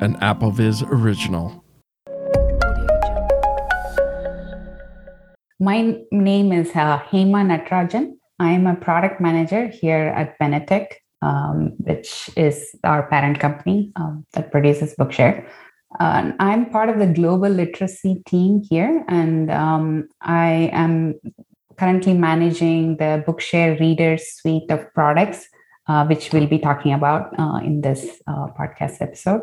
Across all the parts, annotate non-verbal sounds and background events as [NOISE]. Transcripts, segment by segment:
an AppleVis original. My name is uh, Hema Natarajan. I am a product manager here at Benetech, um, which is our parent company um, that produces Bookshare. Uh, I'm part of the global literacy team here, and um, I am currently managing the Bookshare Readers suite of products, uh, which we'll be talking about uh, in this uh, podcast episode.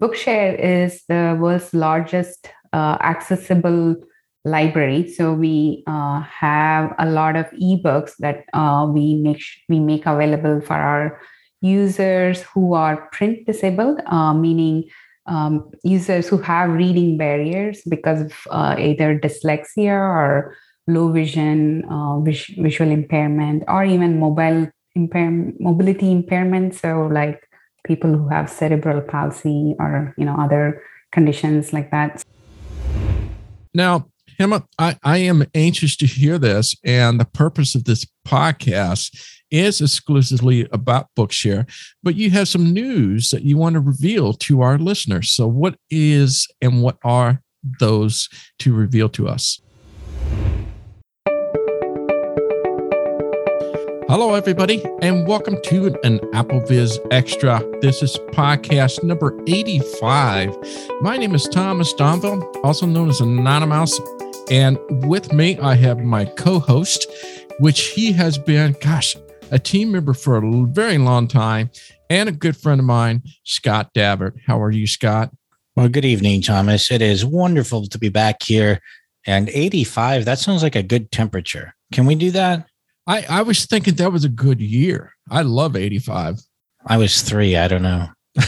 Bookshare is the world's largest uh, accessible library. So we uh, have a lot of ebooks that uh, we make we make available for our users who are print disabled, uh, meaning um, users who have reading barriers because of uh, either dyslexia or low vision, uh, vis- visual impairment, or even mobile impair- mobility impairment. So like people who have cerebral palsy or you know other conditions like that. Now, Hema, I, I am anxious to hear this. And the purpose of this podcast is exclusively about Bookshare, but you have some news that you want to reveal to our listeners. So, what is and what are those to reveal to us? Hello, everybody, and welcome to an AppleVis Extra. This is podcast number 85. My name is Thomas Domville, also known as Anonymous, and with me, I have my co host, which he has been, gosh, a team member for a very long time and a good friend of mine, Scott Davert. How are you, Scott? Well, good evening, Thomas. It is wonderful to be back here. And 85, that sounds like a good temperature. Can we do that? I, I was thinking that was a good year. I love 85. I was three. I don't know. [LAUGHS]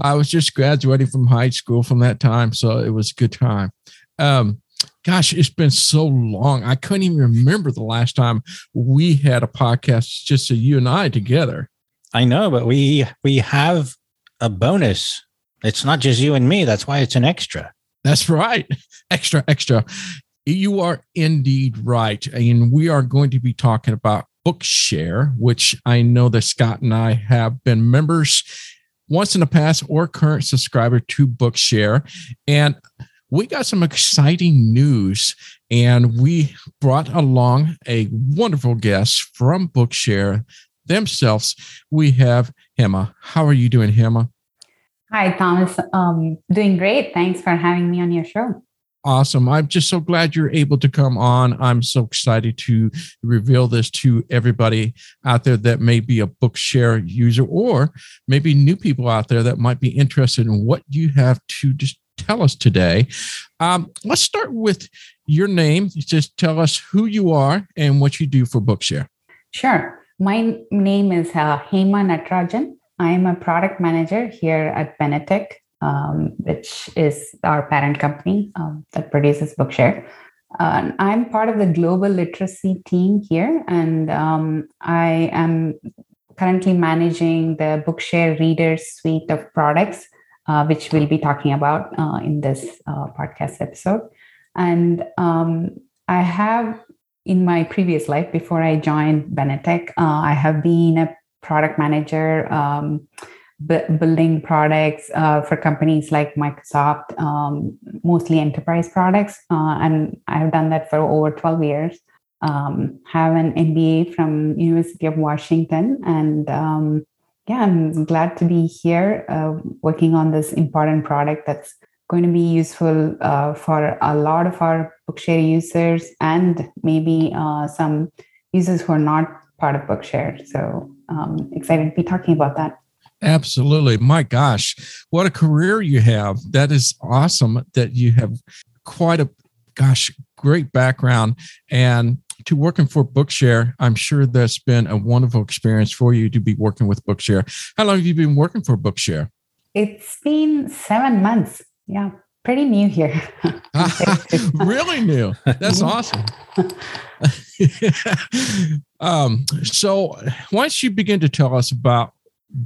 I was just graduating from high school from that time, so it was a good time. Um, gosh, it's been so long. I couldn't even remember the last time we had a podcast just so you and I together. I know, but we we have a bonus. It's not just you and me. That's why it's an extra. That's right. [LAUGHS] Extra, extra. You are indeed right. And we are going to be talking about Bookshare, which I know that Scott and I have been members once in the past or current subscriber to Bookshare. And we got some exciting news, and we brought along a wonderful guest from Bookshare themselves. We have Hema. How are you doing, Hema? Hi, Thomas. Um, doing great. Thanks for having me on your show. Awesome. I'm just so glad you're able to come on. I'm so excited to reveal this to everybody out there that may be a Bookshare user or maybe new people out there that might be interested in what you have to just tell us today. Um, let's start with your name. Just tell us who you are and what you do for Bookshare. Sure. My name is uh, Hema Natarajan. I am a product manager here at Benetech um, which is our parent company um, that produces Bookshare. Uh, I'm part of the global literacy team here, and um, I am currently managing the Bookshare Reader suite of products, uh, which we'll be talking about uh, in this uh, podcast episode. And um, I have, in my previous life, before I joined Benetech, uh, I have been a product manager um, building products uh, for companies like Microsoft, um, mostly enterprise products. Uh, and I've done that for over 12 years. Um, have an MBA from University of Washington. And um, yeah, I'm glad to be here uh, working on this important product that's going to be useful uh, for a lot of our Bookshare users and maybe uh, some users who are not part of Bookshare. So um, excited to be talking about that. Absolutely. My gosh, what a career you have. That is awesome that you have quite a gosh, great background and to working for Bookshare. I'm sure that's been a wonderful experience for you to be working with Bookshare. How long have you been working for Bookshare? It's been 7 months. Yeah, pretty new here. [LAUGHS] really new. That's awesome. [LAUGHS] um, so, why don't you begin to tell us about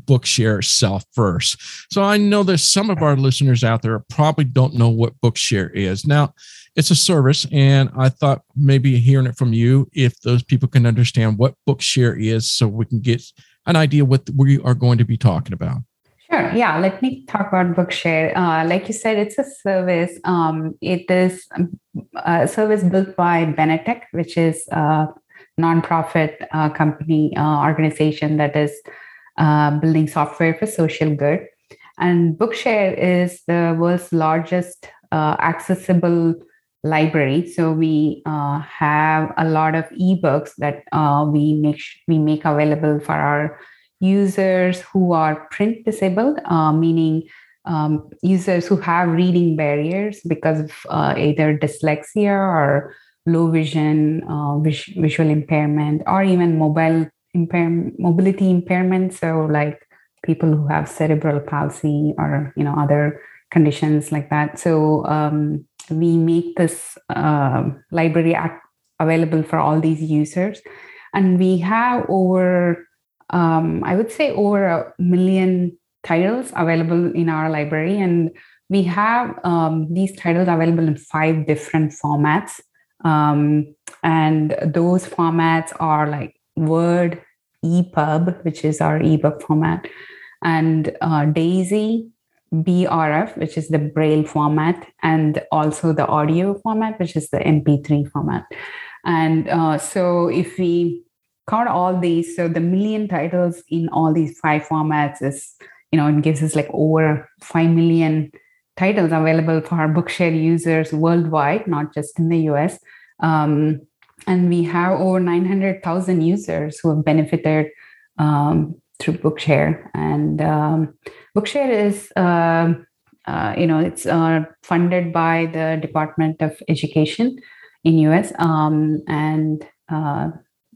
Bookshare itself first. So I know there's some of our listeners out there probably don't know what Bookshare is. Now, it's a service, and I thought maybe hearing it from you, if those people can understand what Bookshare is, so we can get an idea what we are going to be talking about. Sure. Yeah. Let me talk about Bookshare. Uh, like you said, it's a service. Um, it is um, a service built by Benetech, which is a nonprofit uh, company uh, organization that is uh, building software for social good. And Bookshare is the world's largest uh, accessible library. So we uh, have a lot of ebooks that we make we make available for our users who are print disabled, uh, meaning um, users who have reading barriers because of uh, either dyslexia or low vision, uh, vis- visual impairment, or even mobile impair- mobility impairment. So, like people who have cerebral palsy or you know other conditions like that. So, um, we make this uh, library available for all these users, and we have over um, I would say over a million titles available in our library. And we have um, these titles available in five different formats. Um, and those formats are like Word, EPUB, which is our ebook format, and uh, Daisy, BRF, which is the Braille format, and also the audio format, which is the MP3 format. And uh, so if we count all these so the million titles in all these five formats is you know it gives us like over 5 million titles available for our bookshare users worldwide not just in the us um, and we have over 900000 users who have benefited um, through bookshare and um, bookshare is uh, uh, you know it's uh, funded by the department of education in us um, and uh,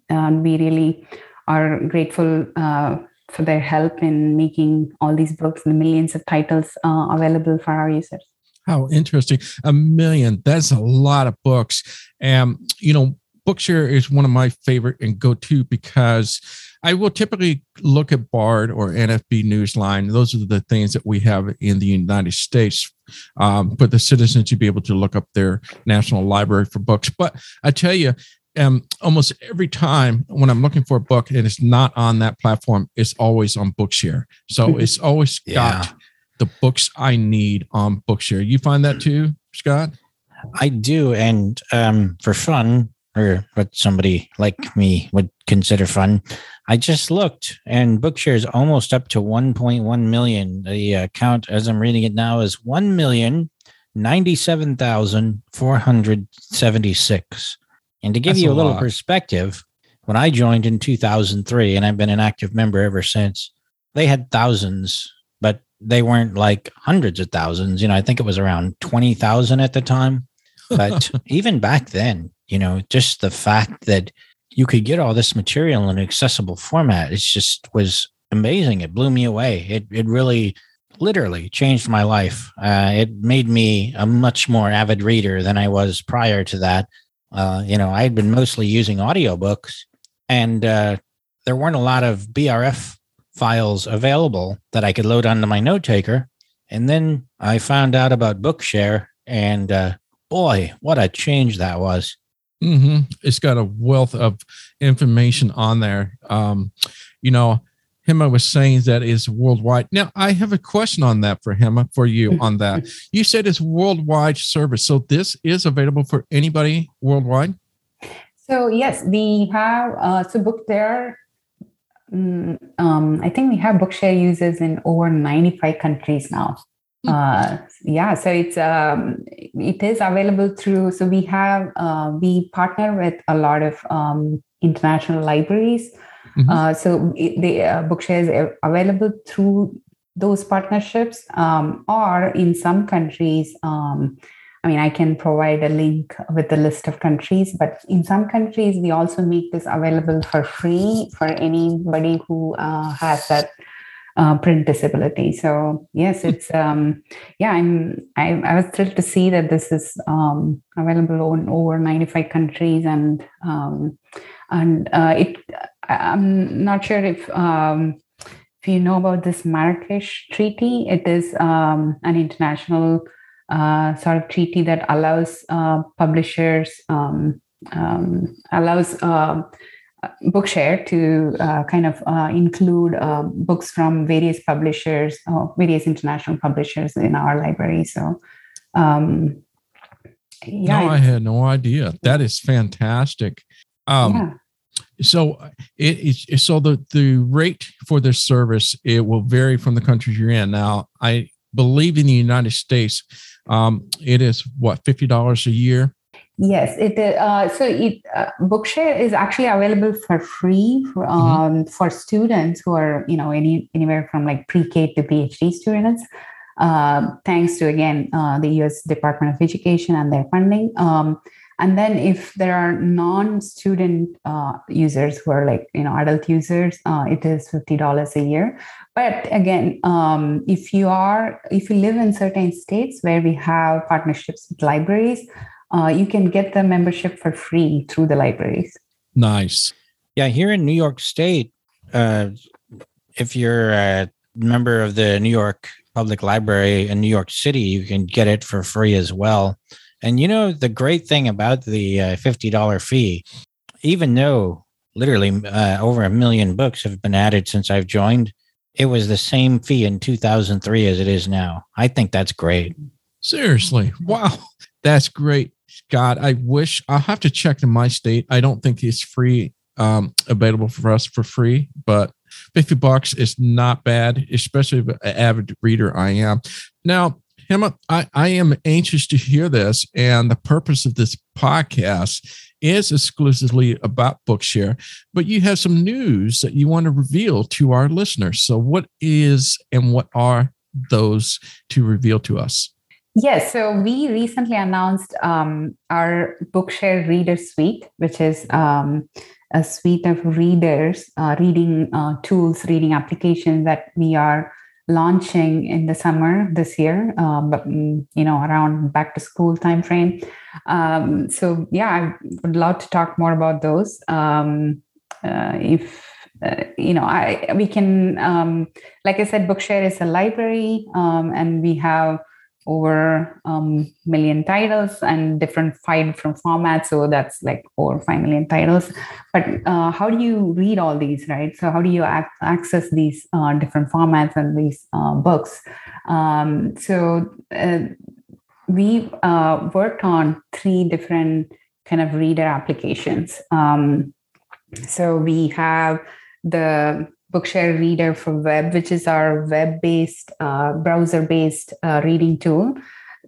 and we really are grateful uh, for their help in making all these books and the millions of titles uh, available for our users. How interesting. A million. That's a lot of books. And, you know, Bookshare is one of my favorite and go to because I will typically look at BARD or NFB Newsline. Those are the things that we have in the United States um, for the citizens to be able to look up their national library for books. But I tell you, um, almost every time when I'm looking for a book and it's not on that platform, it's always on Bookshare. So mm-hmm. it's always got the books I need on Bookshare. You find that too, Scott? I do. And um, for fun, or what somebody like me would consider fun, I just looked and Bookshare is almost up to 1.1 million. The uh, count as I'm reading it now is 1 million. 97,476. And to give That's you a, a little lot. perspective, when I joined in 2003, and I've been an active member ever since, they had thousands, but they weren't like hundreds of thousands. You know, I think it was around 20,000 at the time. [LAUGHS] But even back then, you know, just the fact that you could get all this material in an accessible format, it just was amazing. It blew me away. It, it really literally changed my life. Uh, it made me a much more avid reader than I was prior to that. Uh, you know, I had been mostly using audiobooks and uh, there weren't a lot of BRF files available that I could load onto my note taker. And then I found out about Bookshare and uh, boy, what a change that was. Mm-hmm. It's got a wealth of information on there. Um, you know, Hema was saying that is worldwide. Now, I have a question on that for Hema, for you [LAUGHS] on that. You said it's worldwide service. So this is available for anybody worldwide? So, yes, we have, uh, so book there. Mm, um, I think we have Bookshare users in over 95 countries now. Hmm. Uh, yeah, so it's um, it is available through. So we have uh, we partner with a lot of um, international libraries Mm-hmm. Uh, so the uh, Bookshare is available through those partnerships, um, or in some countries. Um, I mean, I can provide a link with the list of countries, but in some countries, we also make this available for free for anybody who uh, has that uh, print disability. So yes, it's um, yeah. I'm I, I, was thrilled to see that this is um, available in over 95 countries, and um, and uh, it I'm not sure if um, if you know about this Marrakesh Treaty. It is um, an international uh, sort of treaty that allows uh, publishers um, um allows uh, Bookshare to uh, kind of uh, include uh, books from various publishers, uh, various international publishers in our library. So, um, yeah, no, I had no idea. That is fantastic. Um, yeah. So it is so the the rate for this service it will vary from the countries you're in. Now, I believe in the United States, um, it is what fifty dollars a year. Yes, it uh, so it uh, Bookshare is actually available for free for, mm-hmm. um, mm-hmm. for students who are you know any anywhere from like pre-K to PhD students. Uh, thanks to again uh, the U.S. Department of Education and their funding. Um, and then if there are non-student uh, users who are like you know adult users, uh, it is fifty dollars a year. But again, um, if you are if you live in certain states where we have partnerships with libraries uh, you can get the membership for free through the libraries. Nice. Yeah, here in New York State, uh, if you're a member of the New York Public Library in New York City, you can get it for free as well. And you know, the great thing about the uh, $50 fee, even though literally uh, over a million books have been added since I've joined, it was the same fee in 2003 as it is now. I think that's great. Seriously. Wow. That's great. God, I wish I'll have to check in my state. I don't think it's free, um, available for us for free, but 50 bucks is not bad, especially if an avid reader I am. Now, Hema, I, I am anxious to hear this. And the purpose of this podcast is exclusively about Bookshare, but you have some news that you want to reveal to our listeners. So, what is and what are those to reveal to us? Yes, so we recently announced um, our Bookshare Reader Suite, which is um, a suite of readers, uh, reading uh, tools, reading applications that we are launching in the summer this year, um, but mm, you know around back to school timeframe. Um, so yeah, I would love to talk more about those. Um, uh, if uh, you know, I we can, um, like I said, Bookshare is a library, um, and we have over um, million titles and different five different formats. So that's like over five million titles. But uh, how do you read all these right? So how do you ac- access these uh, different formats and these uh, books? Um, so uh, we uh, worked on three different kind of reader applications. Um, so we have the Bookshare Reader for Web, which is our web based, uh, browser based uh, reading tool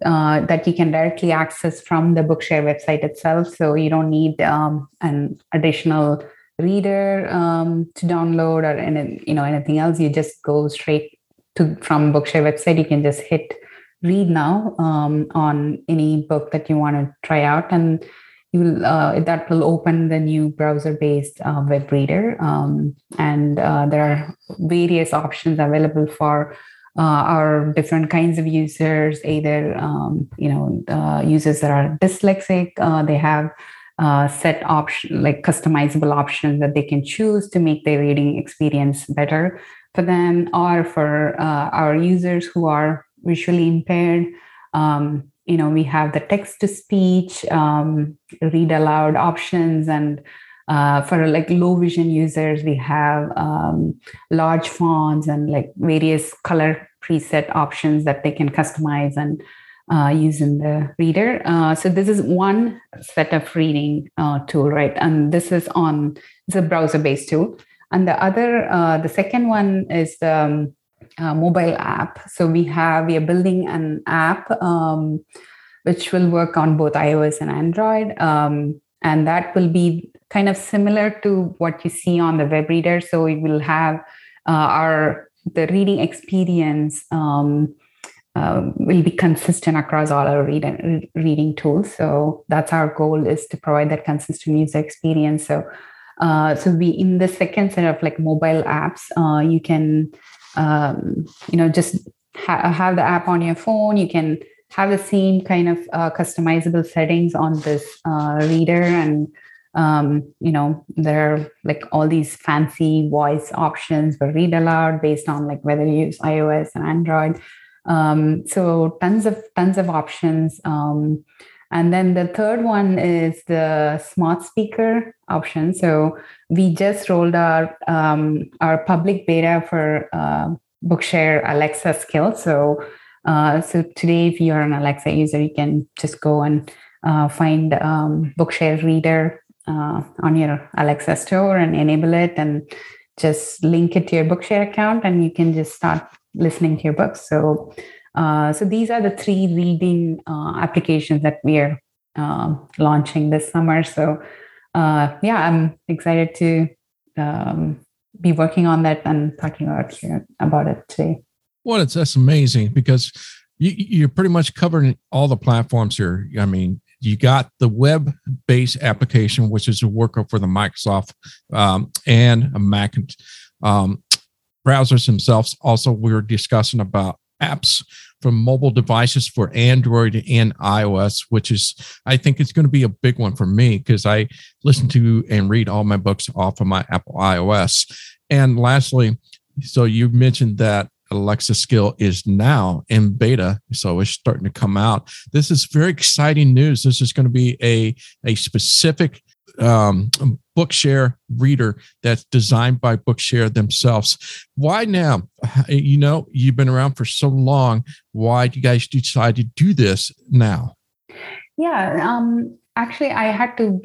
uh, that you can directly access from the Bookshare website itself. So you don't need um, an additional reader um, to download or any, you know anything else. You just go straight to from Bookshare website. You can just hit read now um, on any book that you want to try out and you will uh, that will open the new browser-based uh, web reader, um, and uh, there are various options available for uh, our different kinds of users. Either um, you know uh, users that are dyslexic, uh, they have set option like customizable options that they can choose to make their reading experience better for them, or for our users who are visually impaired. Um, you know we have the text to speech um, read aloud options and uh, for like low vision users we have um, large fonts and like various color preset options that they can customize and uh, use in the reader. Uh, so this is one set of reading uh, tool right? And this is on it's a browser based tool. And the other uh, the second one is the um, uh, mobile app. So we have we are building an app um, which will work on both iOS and Android, um, and that will be kind of similar to what you see on the web reader. So we will have uh, our the reading experience um, uh, will be consistent across all our read, reading tools. So that's our goal is to provide that consistent user experience. So uh, so we in the second set of like mobile apps, uh, you can um, you know just ha- have the app on your phone. You can have the same kind of uh, customizable settings on this uh, reader. And um, you know there are like all these fancy voice options for read aloud based on like whether you use ios and android. Um, so tons of tons of options. Um, and then the third one is the smart speaker option. So we just rolled out um, our public beta for uh, Bookshare Alexa skill. So uh, so today, if you're an Alexa user, you can just go and uh, find um, Bookshare Reader uh, on your Alexa store and enable it, and just link it to your Bookshare account, and you can just start listening to your books. So uh, so these are the three reading uh, applications that we are uh, launching this summer. So uh, yeah, I'm excited to um, be working on that and talking about about it today. Well, it's that's amazing because you, you're pretty much covering all the platforms here. I mean, you got the web-based application, which is a worker for the Microsoft um, and a Mac um, browsers themselves. Also, we are discussing about apps from mobile devices for Android and iOS, which is, I think it's going to be a big one for me because I listen to and read all my books off of my Apple iOS. And lastly, so you mentioned that Alexa skill is now in beta, so it's starting to come out. This is very exciting news. This is going to be a a specific um, Bookshare reader that's designed by Bookshare themselves. Why now? You know, you've been around for so long. Why do you guys decide to do this now? Yeah, um, actually, I had to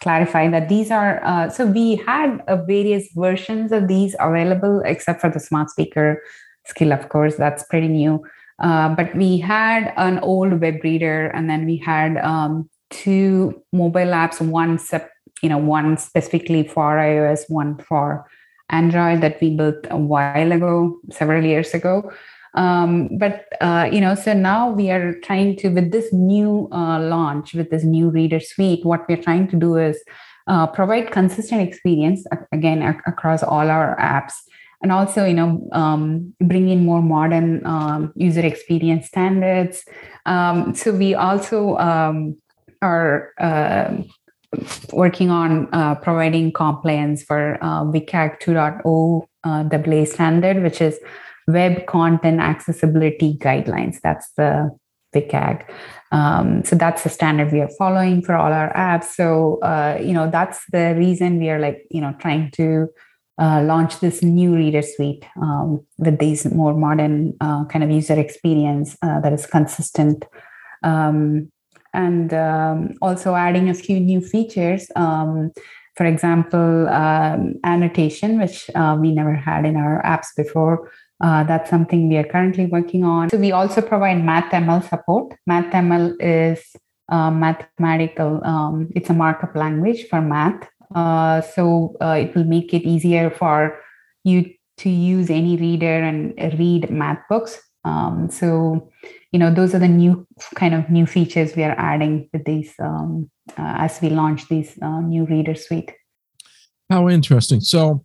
clarify that these are uh, so we had uh, various versions of these available, except for the smart speaker skill, of course, that's pretty new. Uh, but we had an old web reader, and then we had um, two mobile apps, one sep- you know one specifically for ios one for android that we built a while ago several years ago. Um, but uh, you know so now we are trying to with this new uh, launch with this new reader suite what we're trying to do is uh, provide consistent experience again ac- across all our apps. And also you know um, bring in more modern um, user experience standards. Um, so we also um, are uh, working on uh, providing compliance for uh, WCAG 2.0 uh, AA standard, which is Web Content Accessibility Guidelines. That's the WCAG. Um, so that's the standard we are following for all our apps. So uh, you know that's the reason we are like you know trying to uh, launch this new reader suite um, with these more modern uh, kind of user experience uh, that is consistent um, and um, also adding a few new features. Um, for example, um, annotation, which uh, we never had in our apps before. Uh, that's something we are currently working on. So we also provide MathML support. MathML is uh, mathematical. Um, it's a markup language for math. Uh, so uh, it will make it easier for you to use any reader and read math books. Um, so you know those are the new kind of new features we are adding with these um, uh, as we launch these uh, new reader suite. How interesting. So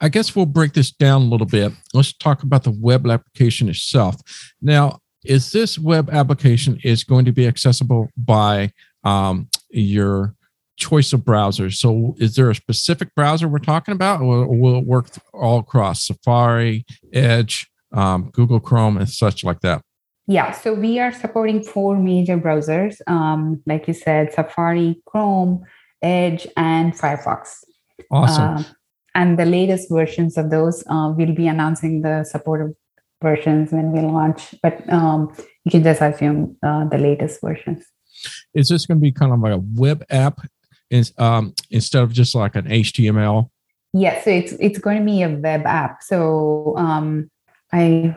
i guess we'll break this down a little bit. Let's talk about the web application itself. Now is this web application is going to be accessible by um, your choice of browsers so is there a specific browser we're talking about or will it work all across safari edge um, google chrome and such like that yeah, so we are supporting four major browsers, um, like you said, Safari, Chrome, Edge, and Firefox. Awesome. Uh, and the latest versions of those, uh, we'll be announcing the supported versions when we launch, but um, you can just assume uh, the latest versions. Is this going to be kind of like a web app is, um, instead of just like an HTML? Yes, yeah, so it's it's going to be a web app. So um, I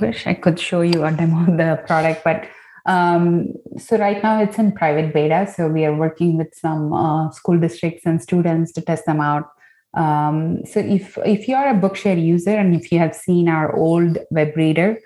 wish I could show you a demo of the product, but um, so right now it's in private beta. So we are working with some uh, school districts and students to test them out. Um, so if if you are a Bookshare user and if you have seen our old web reader,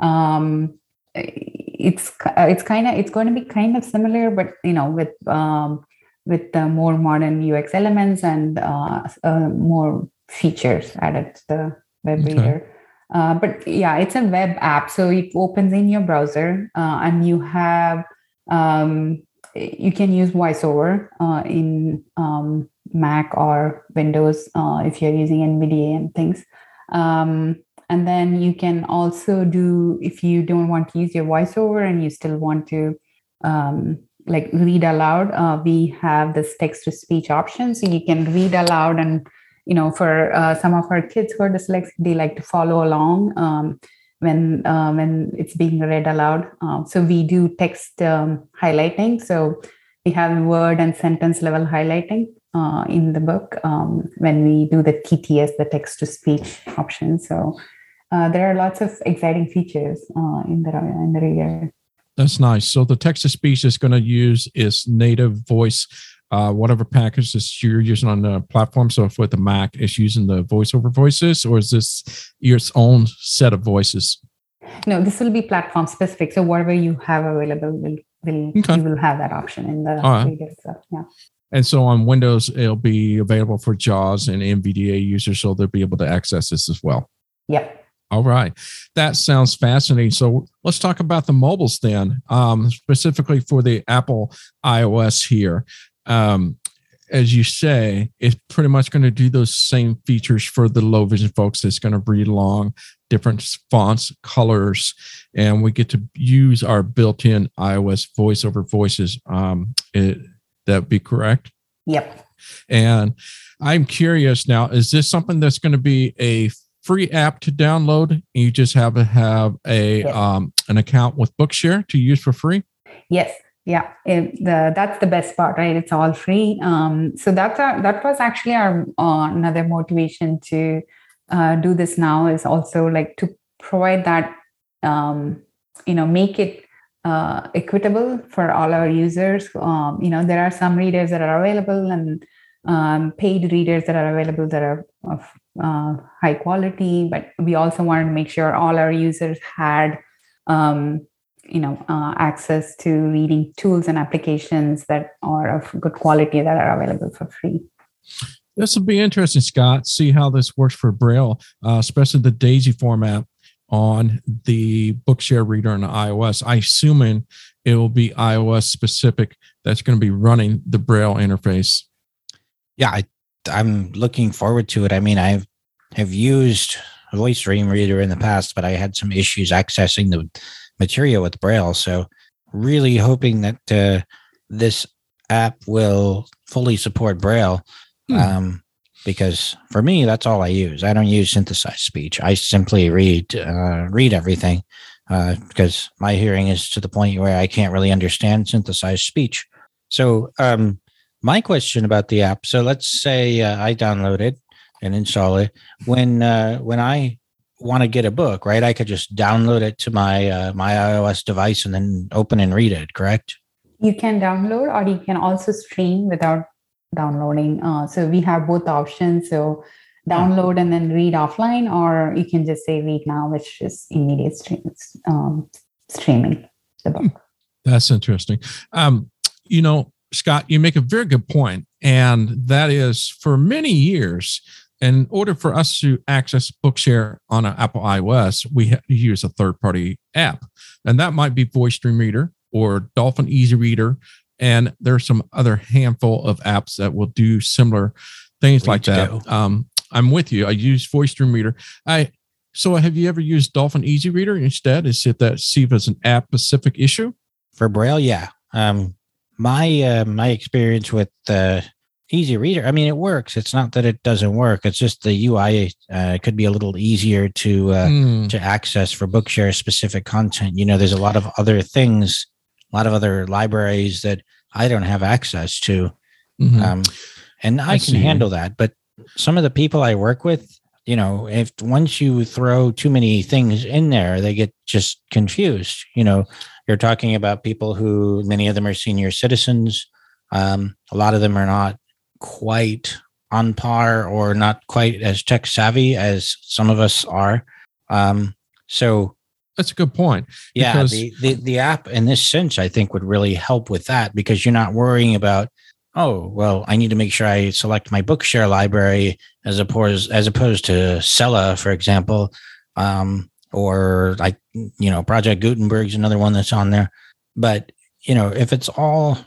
um, it's it's kind of it's going to be kind of similar, but you know with um, with the more modern UX elements and uh, uh, more features added to the web okay. reader. Uh, but yeah, it's a web app. So it opens in your browser uh, and you have, um, you can use VoiceOver uh, in um, Mac or Windows uh, if you're using NVDA and things. Um, and then you can also do, if you don't want to use your VoiceOver and you still want to um, like read aloud, uh, we have this text to speech option. So you can read aloud and, you know, for uh, some of our kids who are dyslexic, they like to follow along um, when uh, when it's being read aloud. Uh, so we do text um, highlighting. So we have word and sentence level highlighting uh, in the book um, when we do the TTS, the text to speech option. So uh, there are lots of exciting features in the in the reader. That's nice. So the text to speech is going to use is native voice, uh, whatever package that you're using on the platform. So if with the Mac, it's using the voiceover voices, or is this your own set of voices? No, this will be platform specific. So whatever you have available will will okay. you will have that option in the right. stuff. Yeah. And so on Windows, it'll be available for JAWS and NVDA users, so they'll be able to access this as well. Yep. All right. That sounds fascinating. So let's talk about the mobiles then, um, specifically for the Apple iOS here. Um, as you say, it's pretty much going to do those same features for the low vision folks. It's going to read along different fonts, colors, and we get to use our built in iOS voice over voices. Um, it, that be correct? Yep. And I'm curious now, is this something that's going to be a free app to download. You just have to have a yes. um, an account with Bookshare to use for free. Yes, yeah, the, that's the best part, right? It's all free. Um, so that's our, that was actually our uh, another motivation to uh, do this now is also like to provide that um, you know make it uh, equitable for all our users. Um, you know, there are some readers that are available and um, paid readers that are available that are of uh, high quality, but we also wanted to make sure all our users had, um, you know, uh, access to reading tools and applications that are of good quality that are available for free. This will be interesting, Scott. See how this works for Braille, uh, especially the DAISY format on the Bookshare reader on iOS. I assuming it will be iOS specific that's going to be running the Braille interface. Yeah, I I'm looking forward to it. I mean, I have used Voice Dream Reader in the past, but I had some issues accessing the material with Braille. So, really hoping that uh, this app will fully support Braille. Hmm. Um, because for me, that's all I use. I don't use synthesized speech. I simply read uh, read everything uh, because my hearing is to the point where I can't really understand synthesized speech. So, um, my question about the app. So let's say uh, I download it and install it. When uh, when I want to get a book, right? I could just download it to my uh, my iOS device and then open and read it. Correct? You can download, or you can also stream without downloading. Uh, so we have both options. So download and then read offline, or you can just say read now, which is immediate stream, um, streaming the book. That's interesting. Um, you know, Scott, you make a very good point, and that is for many years. In order for us to access Bookshare on an Apple iOS, we have to use a third-party app, and that might be Voice Dream Reader or Dolphin Easy Reader, and there's some other handful of apps that will do similar things like that. Um, I'm with you. I use Voice Dream Reader. I so have you ever used Dolphin Easy Reader instead? Is it that see as an app specific issue? For Braille, yeah. Um, my uh, my experience with uh, Easy Reader, I mean, it works. It's not that it doesn't work. It's just the UI uh, could be a little easier to uh, mm. to access for Bookshare specific content. You know, there's a lot of other things, a lot of other libraries that I don't have access to, mm-hmm. um, and I, I can see. handle that. But some of the people I work with, you know, if once you throw too many things in there, they get just confused. You know, you're talking about people who many of them are senior citizens. Um, a lot of them are not quite on par or not quite as tech savvy as some of us are. Um, so that's a good point. Yeah, the, the the app in this sense, I think, would really help with that because you're not worrying about, oh, well, I need to make sure I select my Bookshare library as opposed as opposed to Xella, for example. Um, or like you know project gutenberg's another one that's on there but you know if it's all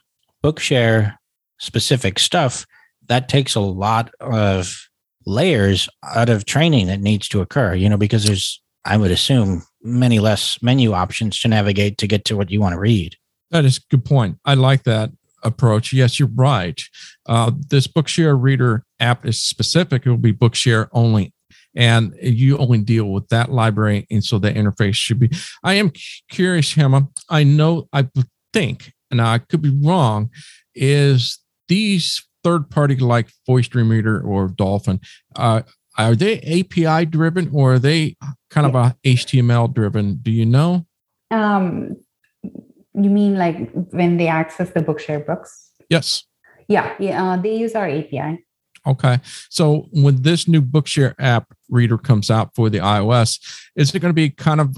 bookshare specific stuff that takes a lot of layers out of training that needs to occur you know because there's i would assume many less menu options to navigate to get to what you want to read That is a good point. I like that approach. Yes, you're right. Uh, this Bookshare Reader app is specific. It will be Bookshare only. And you only deal with that library. And so the interface should be. I am curious, Hema. I know, I think, and I could be wrong, is these third party like Voice Reader or Dolphin, uh, are they API driven or are they kind of a HTML driven? Do you know? Um, you mean like when they access the Bookshare books? Yes. Yeah, yeah. Uh, they use our API. Okay. So when this new Bookshare app reader comes out for the iOS, is it going to be kind of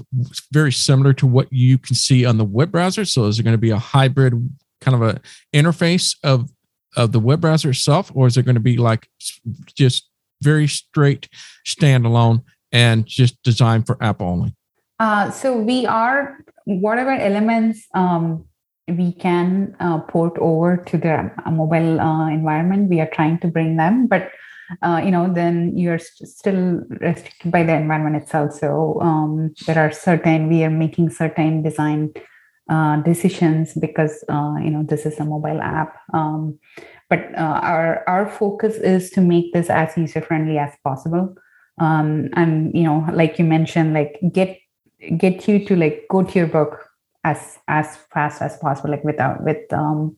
very similar to what you can see on the web browser? So is it going to be a hybrid kind of a interface of of the web browser itself, or is it going to be like just very straight standalone and just designed for app only? Uh, so we are whatever elements um, we can uh, port over to the uh, mobile uh, environment, we are trying to bring them, but uh, you know, then you're st- still restricted by the environment itself. So um, there are certain we are making certain design uh, decisions because you know this is a mobile app. Um, but our our focus is to make this as user friendly as possible. Um, and you know, like you mentioned, like get get you to like go to your book as as fast as possible like without with um,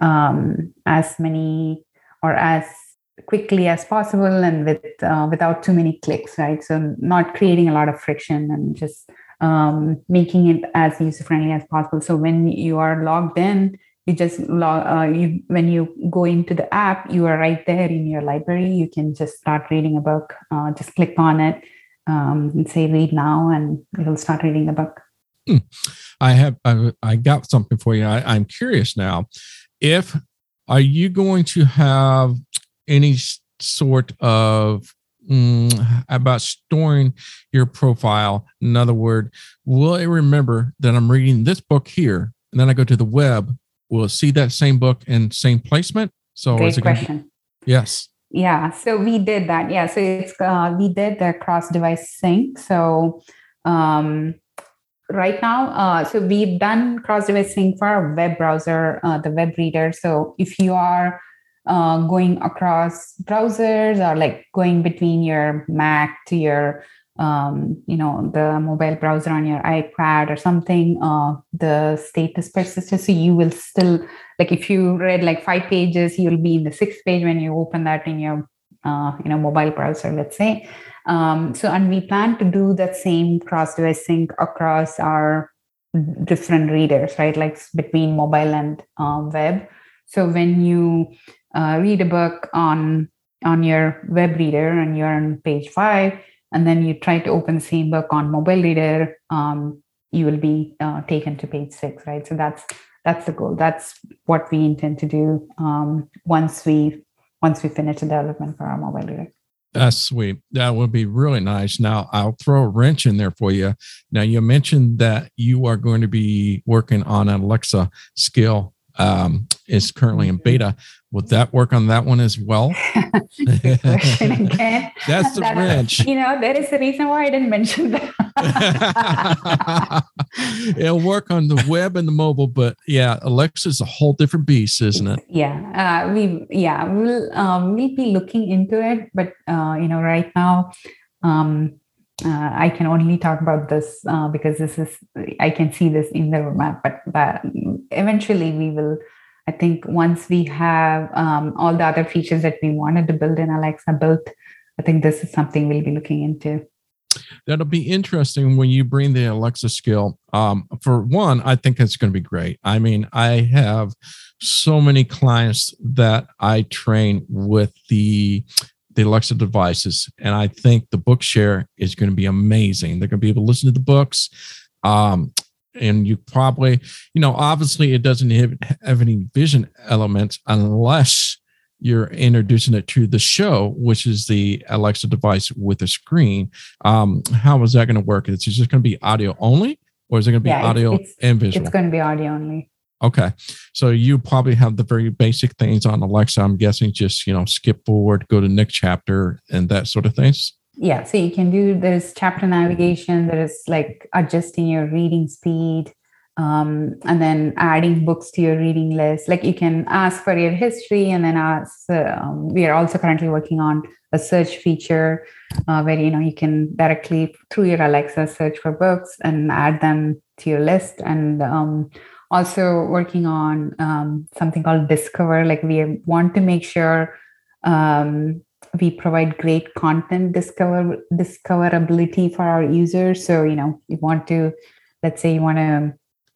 um as many or as quickly as possible and with uh, without too many clicks right so not creating a lot of friction and just um, making it as user friendly as possible. So when you are logged in you just log uh, you when you go into the app you are right there in your library. You can just start reading a book uh, just click on it um, and say read now and it'll start reading the book. Hmm. i have I, I, got something for you. I, i'm curious now. If are you going to have any sort of mm, about storing your profile. In other words will it remember that i'm reading this book here? And then i go to the web. Will it see that same book and same placement? So Great is it question. Be, yes. Yeah so we did that. Yeah so it's uh, we did the cross device sync. So um right now uh, so we've done cross device sync for our web browser uh, the web reader. So if you are uh, going across browsers or like going between your mac to your um, you know the mobile browser on your ipad or something uh, the status persisted. So you will still like if you read like five pages you'll be in the sixth page when you open that in your uh, you know mobile browser let's say. Um, so and we plan to do that same cross device sync across our different readers right? Like between mobile and uh, web. So when you uh, read a book on on your web reader and you're on page five and then you try to open the same book on mobile reader um, you will be uh, taken to page six right so that's that's the goal that's what we intend to do um, once we once we finish the development for our mobile reader that's sweet. That would be really nice. Now, I'll throw a wrench in there for you. Now, you mentioned that you are going to be working on an Alexa skill. Um, is currently in beta. Would that work on that one as well? again. [LAUGHS] That's the that, wrench. You know, there is a reason why I didn't mention that. [LAUGHS] It'll work on the web and the mobile, but yeah, Alexa's a whole different beast, isn't it? Yeah, uh, we yeah we'll um, we'll be looking into it, but uh, you know, right now. Um, uh, I can only talk about this uh, because this is I can see this in the roadmap, but that eventually we will I think once we have um, all the other features that we wanted to build in Alexa built, I think this is something we'll be looking into. That'll be interesting when you bring the Alexa skill. Um, for one, I think it's going to be great. I mean, I have so many clients that I train with the the Alexa devices, and I think the Bookshare is going to be amazing. They're going to be able to listen to the books. Um, and you probably, you know, obviously it doesn't have, any vision elements unless you're introducing it to the show, which is the Alexa device with a screen. Um, how is that going to work? Is it just going to be audio only, or is it going to be yeah, audio it's, and visual? It's going to be audio only. Okay, so you probably have the very basic things on Alexa. I'm guessing just you know skip forward, go to next chapter, and that sort of things yeah so you can do there's chapter navigation there is like adjusting your reading speed um, and then adding books to your reading list. Like you can ask for your history, and then ask. Um, we are also currently working on a search feature uh, where you know you can directly through your Alexa search for books and add them to your list, and um, also working on um, something called Discover. Like we want to make sure um, we provide great content discover discoverability for our users. So you know you want to, let's say you want to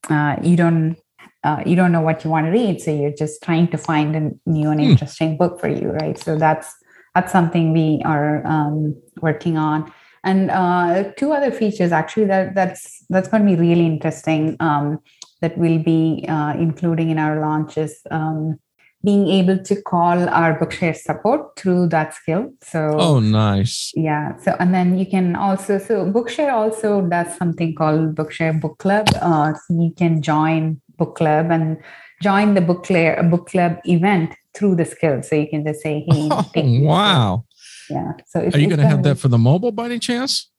uh, you don't uh, you don't know what you want to read so you're just trying to find a new and hmm. interesting book for you right so that's that's something we are um, working on and uh, two other features actually that that's that's going to be really interesting um, that we'll be uh, including in our launches um, being able to call our bookshare support through that skill. So oh nice. yeah. So and then you can also so bookshare also does something called bookshare book club. Uh, so you can join book club and join the book club, book club event through the skill. So you can just say hey [LAUGHS] oh, wow. Yeah. So are you going to have that for the mobile by any chance?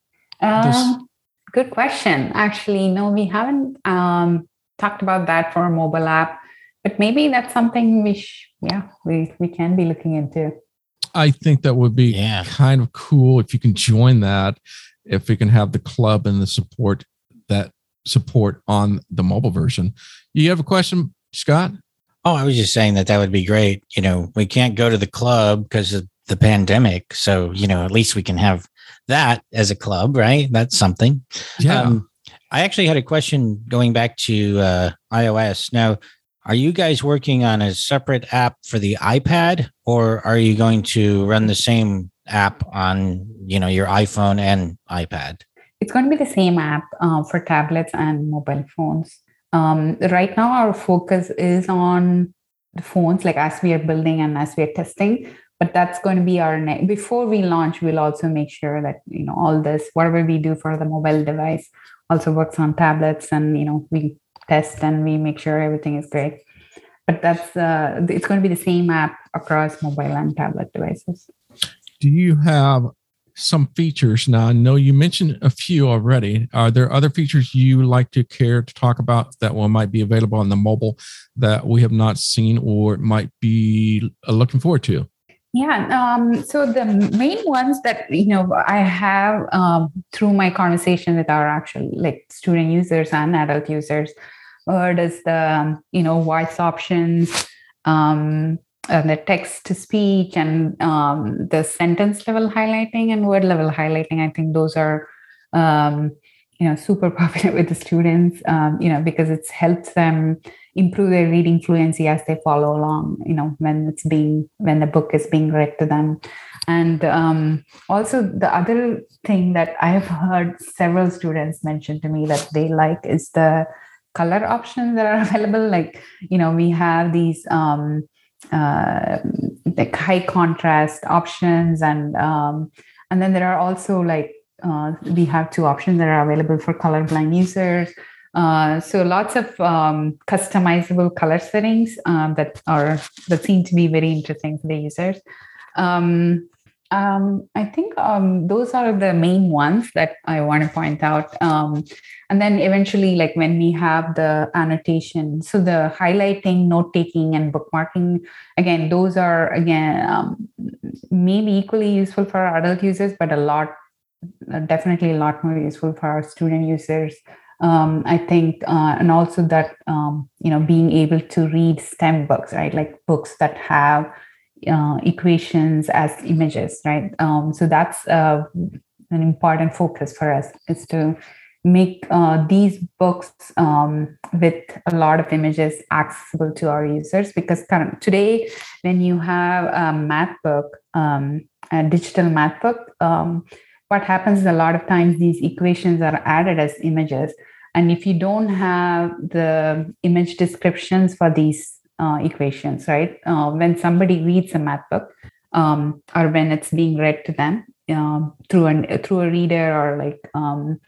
Um, good question. Actually no we haven't um, talked about that for a mobile app but maybe that's something we sh- yeah we we can be looking into. I think that would be yeah. kind of cool if you can join that if we can have the club and the support that support on the mobile version. You have a question scott? Oh i was just saying that that would be great. You know we can't go to the club because of the pandemic so you know at least we can have that as a club right? That's something. Yeah. Um, i actually had a question going back to uh, ios. Now are you guys working on a separate app for the iPad or are you going to run the same app on, you know, your iPhone and iPad? It's going to be the same app uh, for tablets and mobile phones. Um, right now, our focus is on the phones, like as we are building and as we are testing. But that's going to be our next. Before we launch, we'll also make sure that you know all this, whatever we do for the mobile device, also works on tablets, and you know we test and we make sure everything is great. But that's uh, it's going to be the same app across mobile and tablet devices. Do you have some features now? I know you mentioned a few already. Are there other features you like to care to talk about that one might be available on the mobile that we have not seen or might be uh, looking forward to? Yeah. Um, so the main ones that you know I have um, through my conversation with our actual like student users and adult users, or does the um, you know voice options, um, and the text to speech, and um, the sentence level highlighting and word level highlighting. I think those are um, you know super [LAUGHS] popular with the students. Um, you know because it's helps them improve their reading fluency as they follow along you know when it's being when the book is being read to them and um, also the other thing that i have heard several students mention to me that they like is the color options that are [LAUGHS] available like you know we have these um, uh, like high contrast options and um, and then there are also like uh, we have two options that are available for colorblind users uh, so lots of um, customizable color settings um, that are that seem to be very interesting for the users. Um, um I think um, those are the main ones that I want to point out. Um, and then eventually, like when we have the annotation, so the highlighting, note taking, and bookmarking, again, those are again maybe equally useful for adult users, but a lot, definitely a lot more useful for our student users um, I think, uh, and also that um, you know being able to read STEM books, right? Like books that have uh, equations as images, right? Um, so that's uh, an important focus for us is to make uh, these books um, with a lot of images accessible to our users because current, today when you have a math book um, a digital math book um, what happens is a lot of times these equations are added as images and if you don't have the image descriptions for these uh, equations, right? Uh, when somebody reads a math book um, or when it's being read to them um, through an through a reader or like um,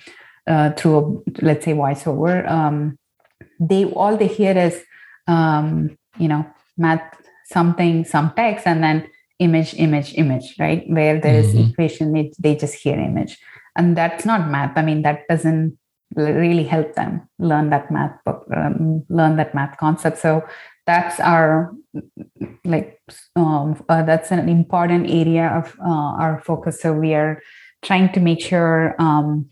uh, through a let's say voiceover, um, they all they hear is um, you know math something some text and then image image image right where there is mm-hmm. equation they, they just hear image and that's not math i mean that doesn't really help them learn that math book, um, learn that math concept. So that's our like um, uh, that's an important area of uh, our focus. So we are trying to make sure um,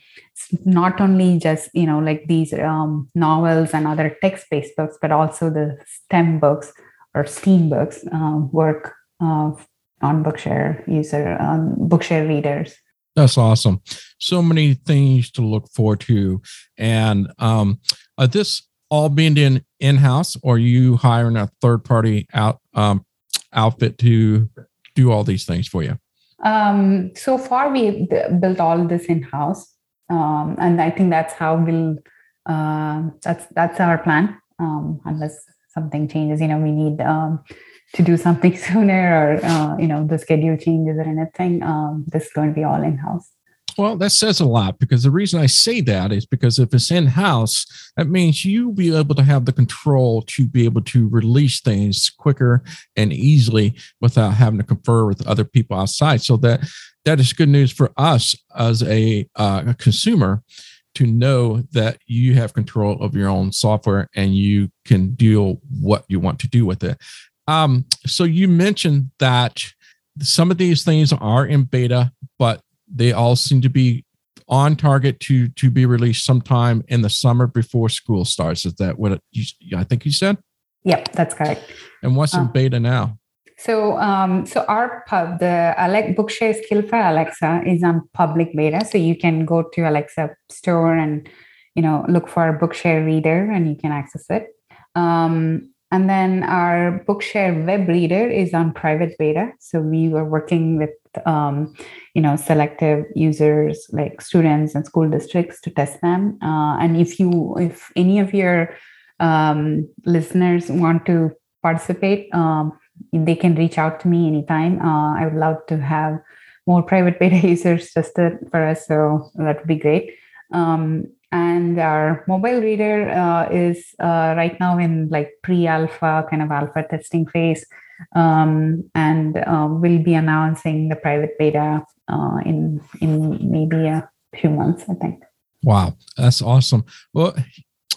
not only just you know like these um, novels and other text-based books, but also the STEM books or STEAM books uh, work uh, on Bookshare user on Bookshare readers. That's awesome. So many things to look forward to, and um, uh, this all being in in house, or you hiring a third party out um, outfit to do all these things for you? Um, so far, we built all this in house, um, and I think that's how we'll. Uh, that's that's our plan. Um, unless something changes, you know, we need um, to do something [LAUGHS] sooner or uh, you know the schedule changes or anything um, this is going to be all in house well that says a lot because the reason i say that is because if it's in house that means you'll be able to have the control to be able to release things quicker and easily without having to confer with other people outside so that that is good news for us as a, uh, a consumer to know that you have control of your own software and you can deal what you want to do with it. Um, so you mentioned that some of these things are in beta, but they all seem to be on target to to be released sometime in the summer before school starts. Is that what it, you, I think you said? Yep, that's correct. And what's in uh, beta now? So, um, so our pub, the Alex Bookshare skill for Alexa is on public beta. So you can go to Alexa store and you know look for a Bookshare reader, and you can access it. Um, and then our Bookshare web reader is on private beta. So we were working with, um, you know, selective users like students and school districts to test them. Uh, and if you, if any of your um, listeners want to participate, um, they can reach out to me anytime. Uh, I would love to have more private beta [LAUGHS] users tested for us. So that would be great. Um, and our mobile reader uh, is uh, right now in like pre-alpha kind of alpha testing phase um, and uh, we'll be announcing the private beta uh, in in maybe a few months i think. Wow that's awesome. Well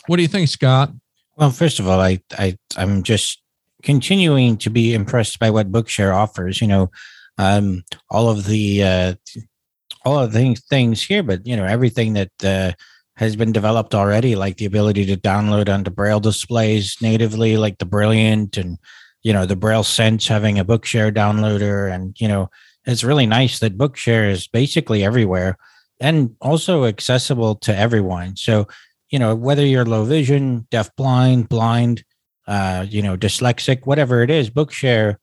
what do you think scott? Well first of all i, I i'm just continuing to be impressed by what bookshare offers you know um, all of the uh, all of the things, things here but you know everything that uh, has been developed already, like the ability to download onto Braille displays natively, like the Brailliant and you know the Braille Sense having a Bookshare downloader, and you know it's really nice that Bookshare is basically everywhere and also accessible to everyone. So you know whether you're low vision, deaf, blind, blind, uh, you know dyslexic, whatever it is, Bookshare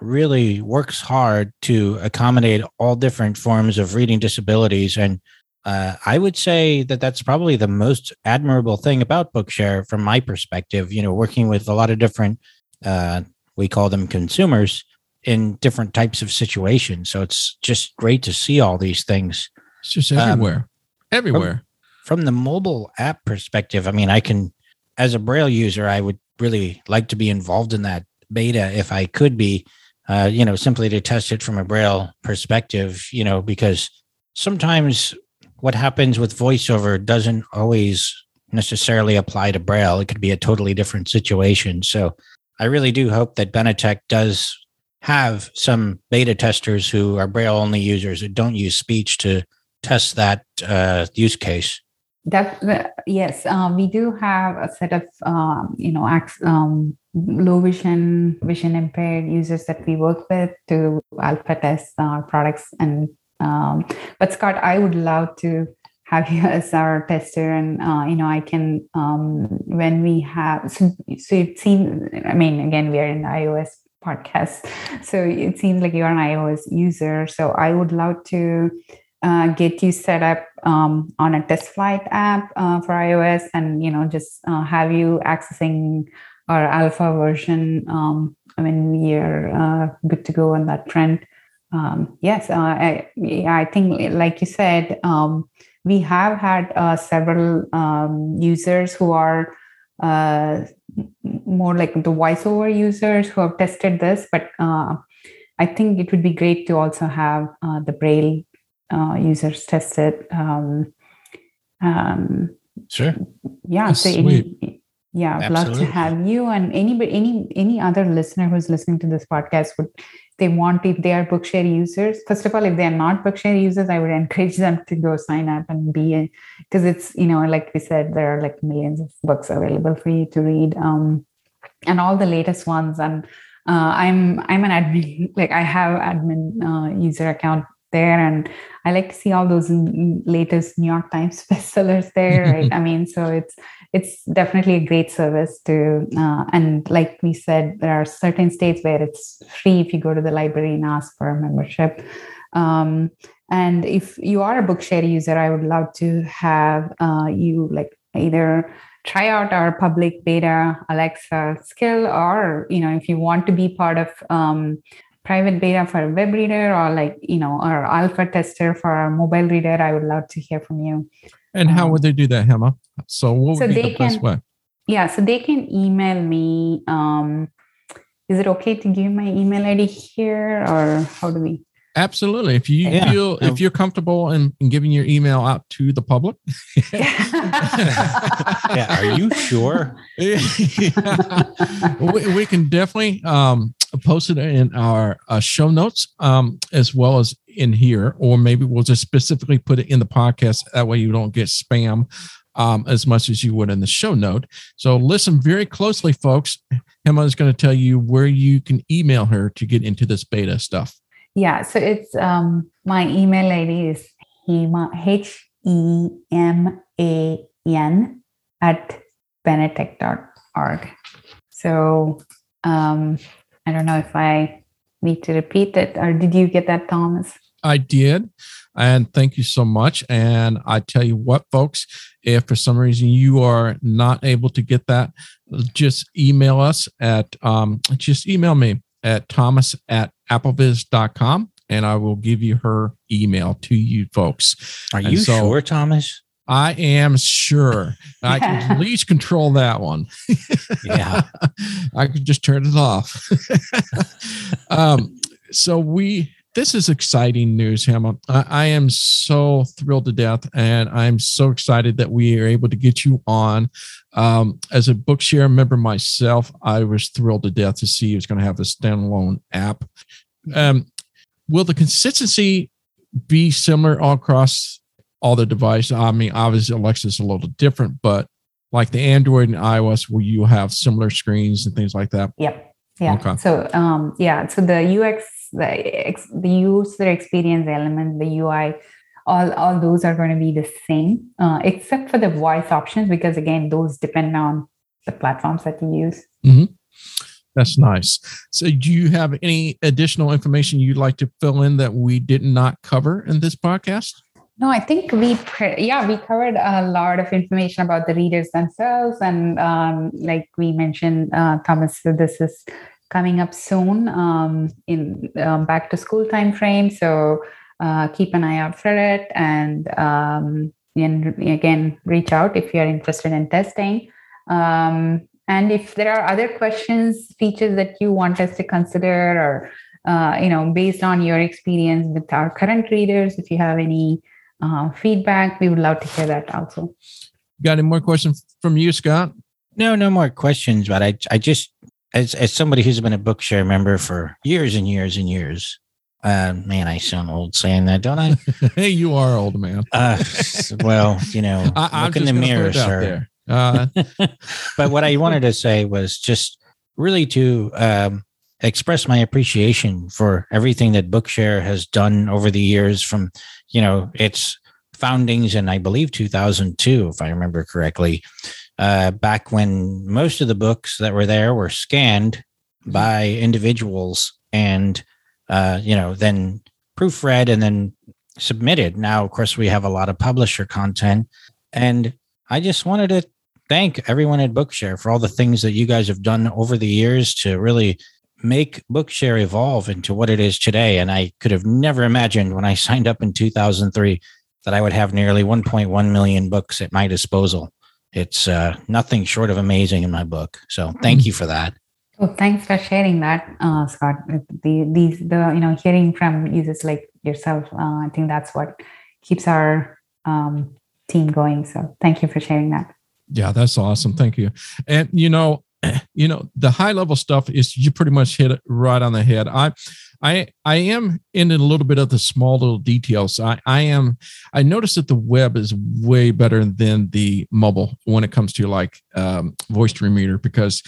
really works hard to accommodate all different forms of reading disabilities and uh, I would say that that's probably the most admirable thing about Bookshare from my perspective. You know, working with a lot of different, uh, we call them consumers in different types of situations. So it's just great to see all these things. It's just everywhere, um, everywhere. From, from the mobile app perspective, I mean, I can, as a Braille user, I would really like to be involved in that beta if I could be, uh, you know, simply to test it from a Braille perspective, you know, because sometimes what happens with voiceover doesn't always necessarily apply to Braille. It could be a totally different situation. So I really do hope that Benetech does have some beta testers who are Braille only users who don't use speech to test that uh, use case. That yes, uh, we do have a set of um, you know um, low vision, vision impaired users that we work with to alpha test our products and um, but Scott, I would love to have you as our tester, and uh, you know, I can um, when we have so, so it seems. I mean, again, we are in iOS podcast, so it seems like you're an iOS user. So I would love to uh, get you set up um, on a TestFlight app uh, for iOS, and you know, just uh, have you accessing our alpha version. Um, I mean, we are uh, good to go on that trend. Um, yes, uh, I, I, think, like you said, um, we have had uh, several um, users who are uh, more like the voiceover users who have tested this, but uh, I think it would be great to also have uh, the Braille uh, users tested. Um, um, Sure. Yeah. That's so any, yeah, I'd love to have you and anybody, any any other listener who's listening to this podcast would they want if they are Bookshare users. First of all, if they are not Bookshare users, I would [LAUGHS] encourage them to go sign up and be because it's you know like we said there are like millions of books available for you to read, um, and all the latest ones. And uh, I'm I'm an admin [LAUGHS] like I have admin uh, user account there and i like to see all those latest new york times [LAUGHS] bestsellers there right i mean so it's it's definitely a great service to uh, and like we said there are certain states where it's free if you go to the library and ask for a membership. Um, and if you are a bookshare user i would love to have uh, you like either try out our public beta alexa skill or you know if you want to be part of um, private beta for a web reader or like you know or alpha tester for a mobile reader i would love to hear from you And how Um, would they do that, Hema? So what would so be they the best can- way? yeah so they can email me um is it okay to give my email id here or how do we Absolutely. If you Yeah. feel if you're comfortable in, in giving your email out to the public. [LAUGHS] Yeah. Are you sure? [LAUGHS] we, we can definitely um, post it in our uh, show notes um, as well as in here, or maybe we'll just specifically put it in the podcast. That way you don't get spam um, as much as you would in the show note. So listen very closely, folks. Hema is going to tell you where you can email her to get into this beta stuff. yeah so it's um my email lady is hema h e m a n at benetech.org so um i don't know if i need to repeat it or did you get that thomas I did. And thank you so much. And I tell you what, folks, if for some reason you are not able to get that, just email us at, um, just email me at thomas at appleviz.com and I will give you her email to you folks. Are And you so- sure, Thomas? I am sure [LAUGHS] I can at least control that one. Yeah. [LAUGHS] I could just turn it off. [LAUGHS] um, so we this is exciting news, Hema. I, I am so thrilled to death, and I'm so excited that we are able to get you on. Um, as a Bookshare member myself, I was thrilled to death to see it's going to have a standalone app. Um, will the consistency be similar all across all the devices? I mean, obviously Alexa's a little different, but like the Android and iOS, will you have similar screens and things like that? Yep. Yeah. Okay. So um yeah, so the UX, the ex, the user experience element, the UI, all all those are going to be the same, uh, except for the voice options because again, those depend on the platforms that you use. That's nice. So, do you have any additional information you'd like to fill in that we did not cover in this podcast? No, I think we yeah we covered a lot of information about the readers themselves, and um, like we mentioned, uh, Thomas, this is coming up soon um, in um, back to school time frame. So uh, keep an eye out for it, and um, and again, reach out if you're interested in testing. Um, and if there are other questions, features that you want us to consider, or uh, you know, based on your experience with our current readers, if you have any uh, feedback, we would love to hear that also. Got any more questions from you, Scott? No, no more questions. But I, I just, as as somebody who's been a Bookshare member for years and years and years, uh, man, I sound old saying that, don't I? [LAUGHS] hey, you are old man. Uh, well, you know, [LAUGHS] I, I'm look in the mirror, sir. there. [LAUGHS] Uh, but what I wanted to say was just really to um, express my appreciation for everything that Bookshare has done over the years from, you know, its foundings in, I believe, 2002, if I remember correctly, uh, back when most of the books that were there were scanned by individuals and, uh, you know, then proofread and then submitted. Now, of course, we have a lot of publisher content. And I just wanted to thank everyone at Bookshare for all the things that you guys have done over the years to really make Bookshare evolve into what it is today. And I could have never imagined when I [LAUGHS] signed up in 2003 that I would have nearly 1.1 million books at my disposal. It's uh, nothing short of amazing in my book. So thank you for that. Well, thanks for sharing that, uh, Scott. The these the you know hearing from users like yourself, uh, I think that's what keeps our um, team going. So thank you for sharing that. Yeah, that's awesome. Thank you. And you know, [CLEARS THROAT] you know, the high level stuff is you pretty much hit it right on the head. I I I am in a little bit of the small little details. I I am I noticed that the web is way better than the mobile when it comes to like um, voice to reader because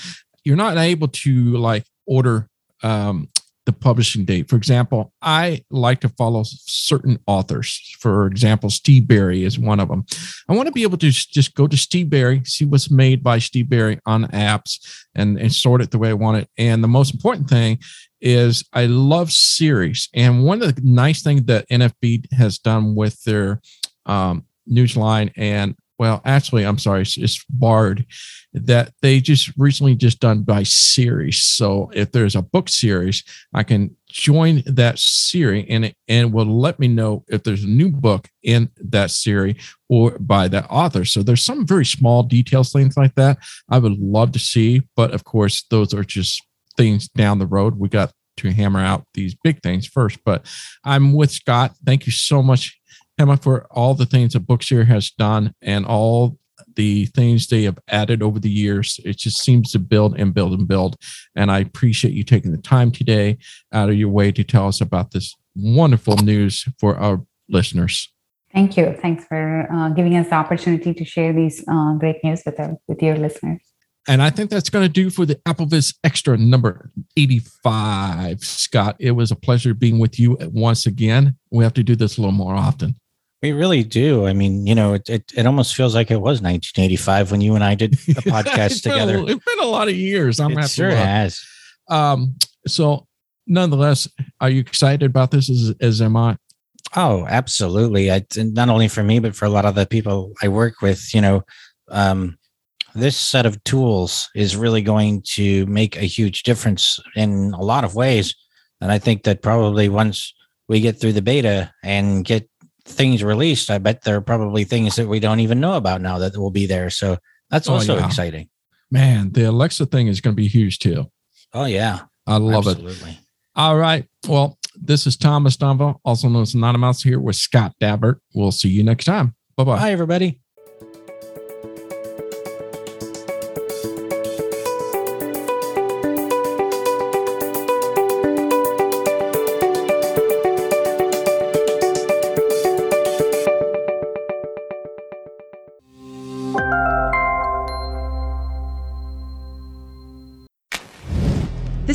you're not able to like order um, the publishing date. For example, I like to follow certain authors. For example, Steve Berry is one of them. I want to be able to just go to Steve Berry, see what's made by Steve Berry on apps, and, and sort it the way I want it. And the most important thing is I love series. And one of the nice things that NFB has done with their um, Newsline and well, actually, I'm sorry, it's Bard that they just recently just done by series. So if there's a book series, I can join that series and it and will let me know if there's a new book in that series or by that author. So there's some very small details, things like that. I would love to see, but of course, those are just things down the road. We got to hammer out these big things first. But I'm with Scott. Thank you so much Hema, for all the things that Bookshare has done and all the things they have added over the years. It just seems to build and build and build. And I appreciate you taking the time today out of your way to tell us about this wonderful news for our listeners. Thank you. Thanks for uh, giving us the opportunity to share these uh, great news with our, with your listeners. And I think that's going to do for the AppleVis Extra number 85. Scott, it was a pleasure being with you once again. We have to do this a little more often. We really do. I mean, you know, it, it, it almost feels like it was 1985 when you and I did a [LAUGHS] podcast together. Been a, it's been a lot of years. I'm it sure has. Um, so, nonetheless, are you excited about this as, as am I? Oh, absolutely. I, not only for me, but for a lot of the people I work with, you know, um, this set of tools is really going to make a huge difference in a lot of ways. And I think that probably once we get through the beta and get things released, I bet there are probably things that we don't even know about now that will be there. So that's oh, also yeah. exciting. Man, the Alexa thing is going to be huge too. Oh yeah. I love it. Absolutely. it. All right. Well, this is Thomas Domville, also known as AnonyMouse here with Scott Davert. We'll see you next time. Bye-bye. Bye everybody.